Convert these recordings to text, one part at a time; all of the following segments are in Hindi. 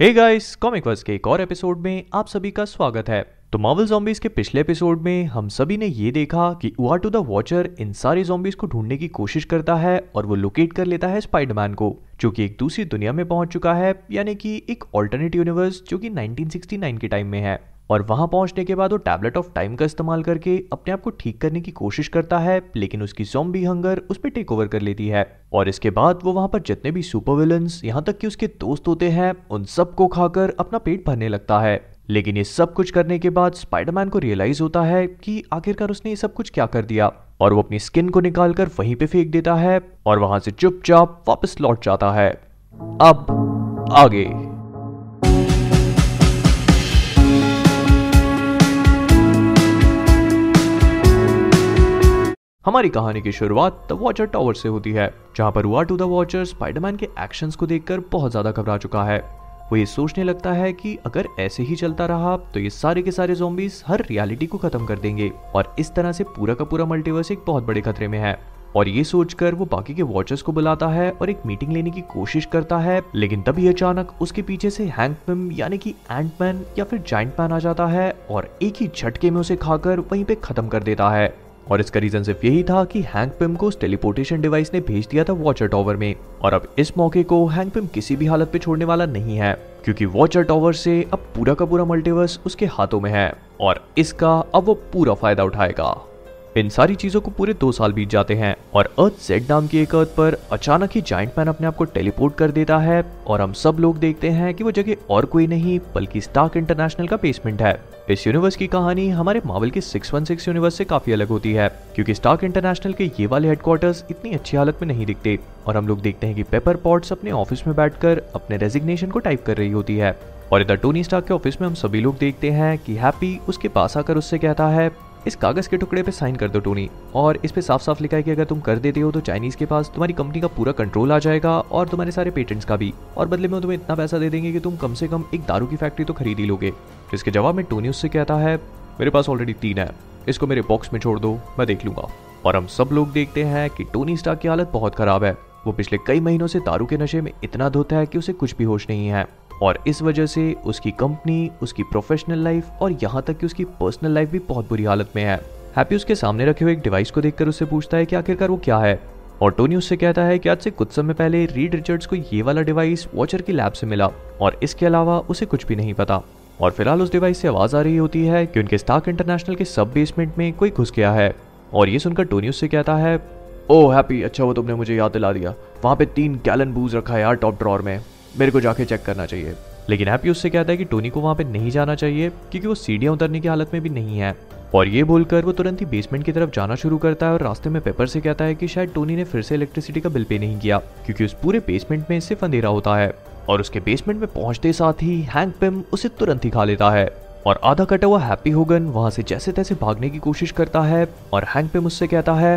हे गाइस कॉमिक वर्स के एक और एपिसोड में आप सभी का स्वागत है। तो मॉवल जॉम्बीज के पिछले एपिसोड में हम सभी ने ये देखा कि उआटू द वॉचर इन सारे जॉम्बीज को ढूँढने की कोशिश करता है और वो लोकेट कर लेता है स्पाइडरमैन को, जो कि एक दूसरी दुनिया में पहुँच चुका है, यानी कि एक ऑल्टरनेट यूनिवर्स जो कि 1969 के टाइम में है। और वहाँ पहुँचने के बाद वो टैबलेट ऑफ़ टाइम का इस्तेमाल करके अपने आप को ठीक करने की कोशिश करता है, लेकिन उसकी जोम्बी हंगर उस पर टेक ओवर कर लेती है। और इसके बाद वो वहाँ पर जितने भी सुपर विलन्स यहाँ तक कि उसके दोस्त होते हैं, उन सबको खाकर अपना पेट भरने लगता है। लेकिन ये सब कुछ करने के बाद स्पाइडरमैन को रियलाइज़ होता है कि आखिरकार उसने ये सब कुछ क्या कर दिया। और वो अपनी स्किन को निकालकर वहीं पे फेंक देता है और वहाँ से चुपचाप वापस लौट जाता है। अब आगे। हमारी कहानी की शुरुआत द वॉचर टावर से होती है, जहाँ पर हुआ टू द वॉचर स्पाइडरमैन के एक्शंस को देखकर बहुत ज़्यादा घबरा चुका है। वो ये सोचने लगता है कि अगर ऐसे ही चलता रहा तो ये सारे के सारे जोम्बीज हर रियलिटी को खत्म कर देंगे, और इस तरह से पूरा का पूरा मल्टीवर्स एक बहुत बड़े खतरे में है। और ये सोचकर वो बाकी के वॉचर्स को बुलाता है और एक मीटिंग लेने की कोशिश करता है, लेकिन तभी अचानक उसके पीछे से हैंक यानी कि एंटमैन या फिर जाइंट मैन आ जाता है, और एक ही झटके में उसे खाकर वहीं पे खत्म कर देता है। और इसका रीजन सिर्फ़ यही था कि हैंक पिम को उस टेलीपोर्टेशन डिवाइस ने भेज दिया था वॉचर टॉवर में। और अब इस मौके को हैंक पिम किसी भी हालत पे छोड़ने वाला नहीं है, क्योंकि वॉचर टॉवर से अब पूरा का पूरा मल्टीवर्स उसके हाथों में है। और इसका अब वो पूरा फ़ायदा उठाएगा। इन सारी चीज़ों को पूरे दो साल बीत जाते हैं और अर्थ जेड नाम की एक अर्थ पर अचानक ही जाइंट मैन अपने आप को टेलीपोर्ट कर देता है और हम सब लोग देखते हैं कि वो जगह और कोई नहीं, बल्कि स्टार्क इंटरनेशनल का बेसमेंट है। इस यूनिवर्स की कहानी हमारे मावल के 616 यूनिवर्स से काफ़ी अलग होती है, क्योंकि स्टार्क इंटरनेशनल के ये वाले हेडक्वार्टर्स इतनी अच्छी हालत में नहीं दिखते और हम लोग देखते हैं कि पेपर पॉट्स अपने ऑफ़िस में बैठकर अपने रेजिग्नेशन को टाइप कर रही होती है। और इधर टोनी स्टार्क के ऑफ़िस में हम सभी लोग देखते हैं कि हैप्पी उसके पास आकर उससे कहता है इस कागज़ के टुकड़े पे साइन कर दो, टोनी। और इस पे साफ़ साफ़ लिखा है कि अगर तुम कर देते हो तो चाइनीज़ के पास तुम्हारी कंपनी का पूरा कंट्रोल आ जाएगा और तुम्हारे सारे पेटेंट्स का भी। और बदले में तुम्हें इतना पैसा दे देंगे कि तुम कम से कम एक दारू की फैक्ट्री तो खरीद ही लोगे। इसके जवाब में टोनी उससे कहता है, मेरे पास ऑलरेडी तीन है। इसको मेरे बॉक्स में छोड़ दो, मैं देख लूँगा। और हम सब लोग देखते हैं कि टोनी स्टार की हालत बहुत खराब है। वो पिछले कई महीनों से दारू के नशे में इतना धोता है कि उसे कुछ भी होश नहीं है। और इस वजह से उसकी कंपनी उसकी प्रोफेशनल लाइफ और यहाँ तक कि उसकी पर्सनल लाइफ भी बहुत बुरी हालत में है। हैप्पी उसके सामने रखे हुए एक डिवाइस को देखकर उससे पूछता है कि आखिरकार वो क्या है? और टोनी उससे कहता है कि आज से कुछ समय पहले रीड रिचर्ड्स को ये वाला डिवाइस वॉचर की लैब से मिला और इसके अलावा उसे कुछ भी नहीं पता। और फ़िलहाल उस डिवाइस से आवाज़ आ रही होती है कि उनके स्टार्क इंटरनेशनल के सब बेसमेंट में कोई घुस गया है। और ये सुनकर टोनी उससे कहता है ओ हैप्पी अच्छा वो तुमने मुझे याद दिला दिया। वहाँ पे तीन गैलन बूज रखा है यार टॉप ड्रॉर में। मेरे को जाके चेक करना चाहिए। लेकिन हैप्पी उससे कहता है कि टोनी को वहाँ पे नहीं जाना चाहिए, क्योंकि वो सीढ़ियाँ उतरने की हालत में भी नहीं है। और ये बोलकर वो तुरंत ही बेसमेंट की तरफ़ जाना शुरू करता है और रास्ते में पेपर से कहता है कि शायद टोनी ने फिर से इलेक्ट्रिसिटी का बिल पे नहीं किया, क्योंकि उस पूरे बेसमेंट में सिर्फ़ अंधेरा होता है। और उसके बेसमेंट में पहुँचते साथ ही हैंक पिम उसे तुरंत ही खा लेता है। और आधा कटा हुआ हैप्पी होगन वहाँ से जैसे तैसे भागने की कोशिश करता है और हैंक पिम उससे कहता है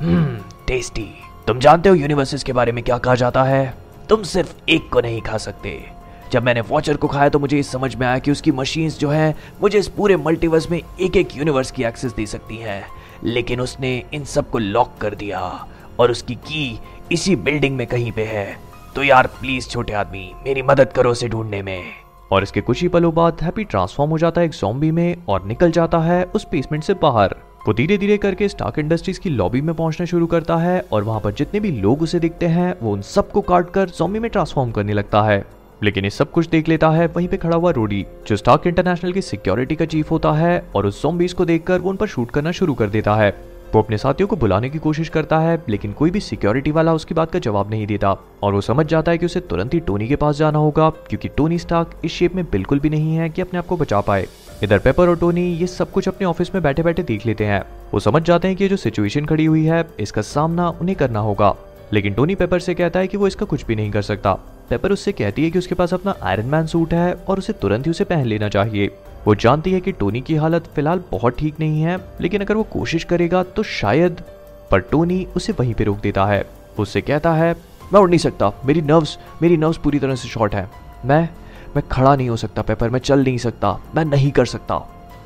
हम्म टेस्टी तुम जानते हो यूनिवर्सेस के बारे में क्या कहा जाता है? तुम सिर्फ़ एक को नहीं खा सकते। जब मैंने वॉचर को खाया तो मुझे इस समझ में आया कि उसकी मशीन्स जो है, मुझे इस पूरे मल्टीवर्स में एक एक यूनिवर्स की एक्सेस दे सकती हैं। लेकिन उसने इन सबको लॉक कर दिया और उसकी की इसी बिल्डिंग में कहीं पे है। तो यार, प्लीज़ छोटे आदमी, मेरी मदद करो उसे ढूँढने में। और इसके कुछ ही पलों बाद हैप्पी ट्रांसफॉर्म हो जाता है एक जॉम्बी में और निकल जाता है उस बेसमेंट से बाहर। वो धीरे धीरे करके स्टाक इंडस्ट्रीज़ की लॉबी में पहुँचना शुरू करता है और वहाँ पर जितने भी लोग उसे दिखते हैं, वो उन सबको काट कर जॉम्बी में ट्रांसफॉर्म करने लगता है। लेकिन ये सब कुछ देख लेता है वहीं पे खड़ा हुआ रोडी जो स्टार्क इंटरनेशनल की सिक्योरिटी का चीफ होता है और उस जोम्बीज को देखकर वो उन पर शूट करना शुरू कर देता है। वो अपने साथियों को बुलाने की कोशिश करता है, लेकिन कोई भी सिक्योरिटी वाला उसकी बात का जवाब नहीं देता। और वो समझ जाता है कि उसे तुरंत ही टोनी के पास जाना होगा, क्योंकि टोनी स्टार्क इस शेप में बिल्कुल भी नहीं है कि अपने आप को बचा पाए। इधर पेपर और टोनी ये सब कुछ अपने ऑफ़िस में बैठे बैठे देख लेते हैं। वो समझ जाते हैं कि जो सिचुएशन खड़ी हुई है, इसका सामना उन्हें करना होगा। लेकिन टोनी पेपर से कहता है कि वो इसका कुछ भी नहीं कर सकता। पेपर उससे कहती है कि उसके पास अपना आयरन मैन सूट है और उसे तुरंत ही उसे पहन लेना चाहिए। वो जानती है कि टोनी की हालत फ़िलहाल बहुत ठीक नहीं है, लेकिन अगर वो कोशिश करेगा तो शायद, पर टोनी उसे वहीं पे रोक देता है। उससे कहता है, मैं उड़ नहीं सकता। मेरी नर्व्स मेरी नर्व्स पूरी तरह से शॉर्ट है। मैं मैं खड़ा नहीं हो सकता, पेपर मैं चल नहीं सकता, मैं नहीं कर सकता।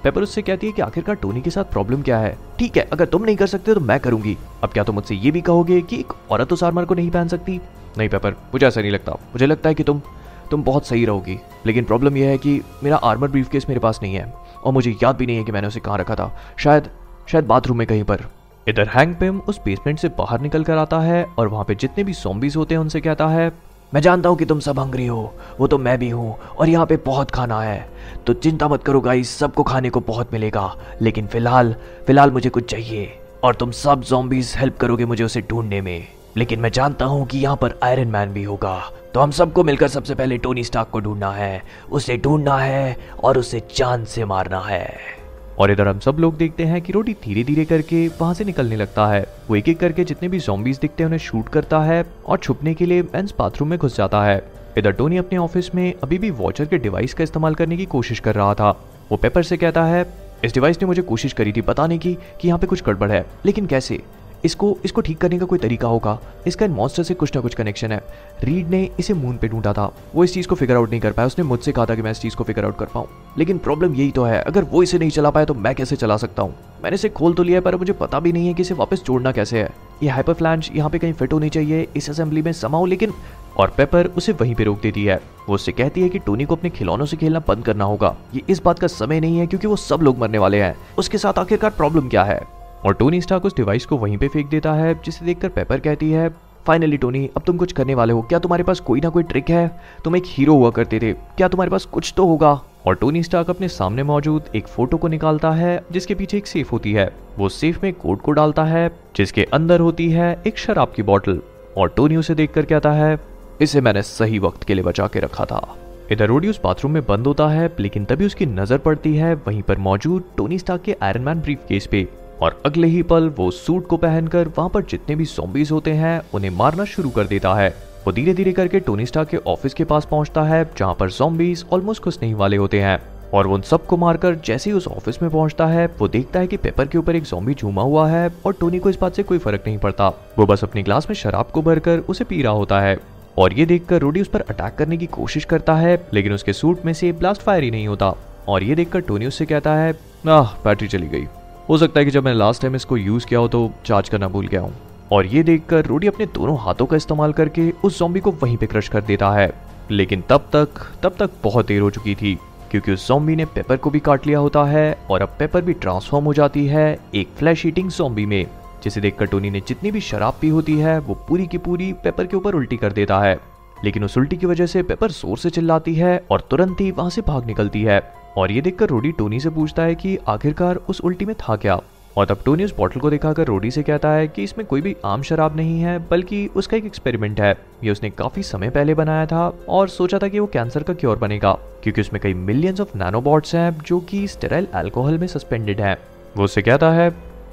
पेपर उससे कहती है कि आखिरकार टोनी के साथ प्रॉब्लम क्या है? ठीक है, अगर तुम नहीं कर सकते तो मैं करूँगी। अब क्या तुम मुझसे ये भी कहोगे कि एक औरत उस आर्मर को नहीं पहन सकती? नहीं, पेपर, मुझे ऐसा नहीं लगता। मुझे लगता है कि तुम तुम बहुत सही रहोगी। लेकिन प्रॉब्लम यह है कि मेरा आर्मर ब्रीफ केस मेरे पास नहीं है। और मुझे याद भी नहीं है कि मैंने उसे कहाँ रखा था। शायद शायद बाथरूम में कहीं पर। इधर हैंग पिम उस बेसमेंट से बाहर निकल कर आता है और वहाँ पे जितने भी सॉम्बीज होते हैं उनसे कहता है मैं जानता हूँ कि तुम सब हंगरी हो, वो तो मैं भी हूँ, और यहाँ पे बहुत खाना है। तो चिंता मत करो गाइस सबको खाने को बहुत मिलेगा, लेकिन फ़िलहाल फ़िलहाल मुझे कुछ चाहिए, और तुम सब जॉम्बीज हेल्प करोगे मुझे उसे ढूँढने में। लेकिन मैं जानता हूँ कि यहाँ पर आयरन मैन भी होगा। तो हम सबको मिलकर सबसे पहले टोनी स्टार्क को ढूंढना है, उसे ढूंढना है, और उसे चाँद से मारना है। और इधर हम सब लोग देखते हैं कि रोटी धीरे धीरे करके वहाँ से निकलने लगता है। वो एक एक करके जितने भी जॉम्बीज दिखते हैं उन्हें शूट करता है और छुपने के लिए मेन्स बाथरूम में घुस जाता है। इधर टोनी अपने ऑफ़िस में अभी भी वॉचर के डिवाइस का इस्तेमाल करने की कोशिश कर रहा था। वो पेपर से कहता है, इस डिवाइस ने मुझे कोशिश करी थी बताने की, कि यहाँ पे कुछ गड़बड़ है। लेकिन कैसे? इसको इसको ठीक करने का कोई तरीका होगा? इसका इन मॉन्स्टर से कुछ ना कुछ कनेक्शन है। रीड ने इसे मून पे ढूंढा था। वो इस चीज़ को फिगर आउट नहीं कर पाया। उसने मुझसे कहा था कि मैं इस चीज़ को फिगर आउट कर पाऊँ। लेकिन प्रॉब्लम यही तो है। अगर वो इसे नहीं चला पाया तो मैं कैसे चला सकता हूँ? मैंने इसे खोल तो लिया पर मुझे पता भी नहीं है कि इसे वापस जोड़ना कैसे है। ये हाइपर फ्लैंच यहाँ पे कहीं फिट होनी चाहिए इस असेंबली में समाओ लेकिन और पेपर उसे वहीं पे रोक देती है। वो उससे कहती है कि टोनी को अपने खिलौनों से खेलना बंद करना होगा। ये इस बात का समय नहीं है क्योंकि वो सब लोग मरने वाले हैं। उसके साथ आखिरकार प्रॉब्लम क्या है? और टोनी स्टार्क उस डिवाइस को वहीं पे फेंक देता है, जिसे देखकर पेपर कहती है फाइनली टोनी अब तुम कुछ करने वाले हो। क्या तुम्हारे पास कोई ना कोई ट्रिक है? तुम एक हीरो हुआ करते थे। क्या तुम्हारे पास कुछ तो होगा? और टोनी स्टार्क अपने सामने मौजूद एक फ़ोटो को निकालता है, जिसके पीछे एक सेफ़ होती है। वो सेफ़ में कोड को डालता है, जिसके अंदर होती है एक शराब की बोतल और टोनी उसे देखकर कहता है, इसे मैंने सही वक्त के लिए बचा के रखा था। इधर रोडी उस बाथरूम में बंद होता है, लेकिन तभी उसकी नज़र पड़ती है, वहीं पर मौजूद टोनी स्टार्क के आयरन मैन ब्रीफ केस पे। और अगले ही पल वो सूट को पहनकर वहाँ पर जितने भी सॉम्बीज होते हैं, उन्हें मारना शुरू कर देता है। वो धीरे धीरे करके टोनी स्टार के ऑफ़िस के पास पहुँचता है, जहाँ पर सॉम्बीज ऑलमोस्ट घुसने ही वाले होते हैं। और वो उन सबको मारकर जैसे ही उस ऑफ़िस में पहुँचता है, वो देखता है कि पेपर के ऊपर एक जॉम्बी झूमा हुआ है और टोनी को इस बात से कोई फ़र्क नहीं पड़ता। वो बस अपनी ग्लास में शराब को भरकर उसे पी रहा होता है। और ये देखकर रोडी उस पर अटैक करने की कोशिश करता है, लेकिन उसके सूट में से ब्लास्ट फायर ही नहीं होता। और ये देखकर टोनी उससे कहता है, आह बैटरी चली गई। हो सकता है कि जब मैंने लास्ट टाइम इसको यूज़ किया हो तो चार्ज करना भूल गया हूँ। और ये देखकर रूडी अपने दोनों हाथों का इस्तेमाल करके उस जॉम्बी को वहीं पे क्रश कर देता है। लेकिन तब तक तब तक बहुत देर हो चुकी थी, क्योंकि उस जॉम्बी ने पेपर को भी काट लिया होता है और अब पेपर भी ट्रांसफॉर्म हो जाती है एक फ्लैश ईटिंग जॉम्बी में, जिसे देखकर टोनी ने जितनी भी शराब पी होती है, वो पूरी की पूरी पेपर के ऊपर उल्टी कर देता है। लेकिन उस उल्टी की वजह से पेपर ज़ोर से चिल्लाती है और तुरंत ही वहाँ से भाग निकलती है। और ये देखकर रोडी टोनी से पूछता है कि आखिरकार उस उल्टी में था क्या? और तब टोनी उस बॉटल को दिखाकर रोडी से कहता है कि इसमें कोई भी आम शराब नहीं है, बल्कि उसका एक एक्सपेरिमेंट है। ये उसने काफ़ी समय पहले बनाया था और सोचा था कि वो कैंसर का क्योर बनेगा, क्योंकि उसमें कई मिलियंस ऑफ़ नैनोबॉट्स हैं जो कि स्टेराइल अल्कोहल में सस्पेंडेड है। वो उससे कहता है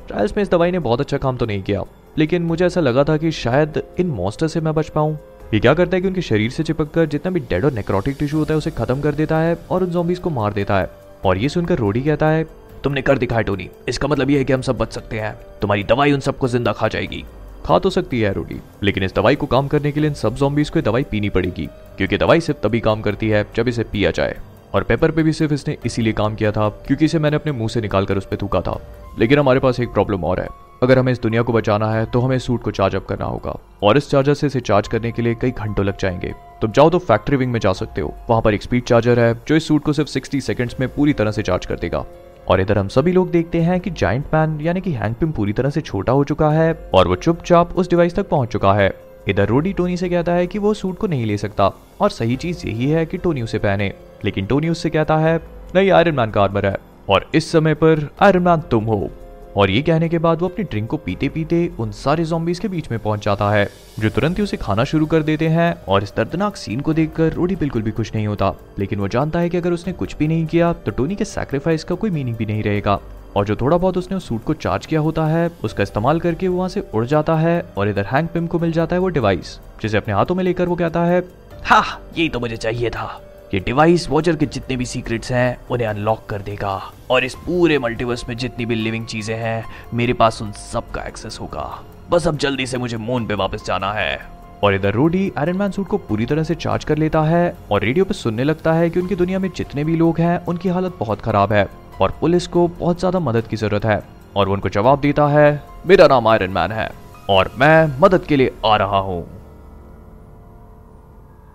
ट्रायल्स में इस दवाई ने बहुत अच्छा काम तो नहीं किया, लेकिन मुझे ऐसा लगा था कि शायद इन मॉन्स्टर से मैं बच पाऊँ। ये क्या करता है कि उनके शरीर से चिपक कर जितना भी डेड और नेक्रोटिक टिश्यू होता है, उसे खत्म कर देता है और उन जॉम्बीज को मार देता है। और ये सुनकर रोडी कहता है, तुमने कर दिखाया टोनी इसका मतलब ये है कि हम सब बच सकते हैं। तुम्हारी दवाई उन सबको ज़िंदा खा जाएगी। खा तो सकती है रोडी लेकिन इस दवाई को काम करने के लिए इन सब जॉम्बीज को दवाई पीनी पड़ेगी, क्योंकि दवाई सिर्फ़ तभी काम करती है जब इसे पिया जाए। और पेपर पे भी सिर्फ़ इसने इसीलिए काम किया था, क्योंकि इसे मैंने अपने मुँह से निकाल कर उस पर थूका था। लेकिन हमारे पास एक प्रॉब्लम और है। अगर हमें इस दुनिया को बचाना है तो हमें सूट को चार्ज अप करना होगा। और इस चार्जर से इसे चार्ज करने के लिए कई घंटों लग जाएँगे। तुम चाहो तो फैक्ट्री विंग में जा सकते हो। वहाँ पर एक स्पीड चार्जर है, जो इस सूट को सिर्फ़ 60 सेकंड्स में पूरी तरह से चार्ज कर देगा। और इधर हम सभी लोग देखते हैं कि जाइंट मैन यानी कि हैंग पिम पूरी तरह से छोटा हो चुका है, और वो चुपचाप उस डिवाइस तक पहुँच चुका है। इधर रोडी टोनी से कहता है कि वो सूट को नहीं ले सकता, और सही चीज़ यही है कि टोनी उसे पहने। लेकिन टोनी उससे कहता है, नहीं आयरन मैन का आर्मर है, और इस समय पर आयरन मैन तुम हो। और ये कहने के बाद वो अपनी ड्रिंक को पीते पीते उन सारे जॉम्बीज के बीच में पहुँच जाता है, जो तुरंत ही उसे खाना शुरू कर देते हैं और इस दर्दनाक सीन को देखकर रोडी बिल्कुल भी खुश नहीं होता। लेकिन वो जानता है कि अगर उसने कुछ भी नहीं किया तो टोनी के सैक्रिफाइस का कोई मीनिंग भी नहीं रहेगा। और जो थोड़ा बहुत उसने उस सूट को चार्ज किया होता है, उसका इस्तेमाल करके वहाँ से उड़ जाता है और इधर हैंग पिम को मिल जाता है वो डिवाइस जिसे अपने हाथों में लेकर वो कहता है हाँ यही तो मुझे चाहिए था। ये डिवाइस वॉचर के जितने भी सीक्रेट्स हैं, उन्हें अनलॉक कर देगा। और इस पूरे मल्टीवर्स में जितनी भी लिविंग चीज़ें हैं, मेरे पास उन सब का एक्सेस होगा। बस अब जल्दी से मुझे मून पे वापस जाना है। और इधर रोडी आयरन मैन सूट को पूरी तरह से चार्ज कर लेता है, और रेडियो पे सुनने लगता है कि उनकी दुनिया में जितने भी लोग हैं, उनकी हालत बहुत खराब है, और पुलिस को बहुत ज़्यादा मदद की ज़रूरत है, और वो उनको जवाब देता है, मेरा नाम आयरन मैन है, और मैं मदद के लिए आ रहा हूँ।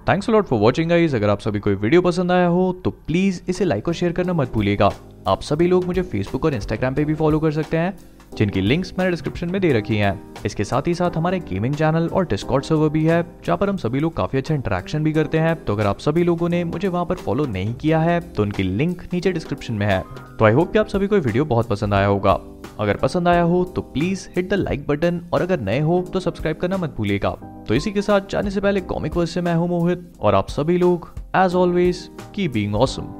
Thanks lot for watching guys अगर आप सभी को वीडियो पसंद आया हो तो प्लीज़ इसे लाइक और शेयर करना मत भूलिएगा। आप सभी लोग मुझे फेसबुक और इंस्टाग्राम पे भी फॉलो कर सकते हैं। जिनकी लिंक्स मैंने डिस्क्रिप्शन में दे रखी हैं। इसके साथ ही साथ हमारे गेमिंग चैनल और डिस्कॉर्ड सर्वर भी है, जहाँ पर हम सभी लोग काफ़ी अच्छा इंटरेक्शन भी करते हैं। तो अगर आप सभी लोगों ने मुझे वहाँ पर फॉलो नहीं किया है तो उनकी लिंक नीचे डिस्क्रिप्शन में है। तो आई होप कि आप सभी को वीडियो बहुत पसंद आया होगा। अगर पसंद आया हो तो please hit the like button और अगर नए हो तो सब्सक्राइब करना मत भूलिएगा। तो इसी के साथ जाने से पहले कॉमिक वर्स से मैं हूँ मोहित और आप सभी लोग as always keep being awesome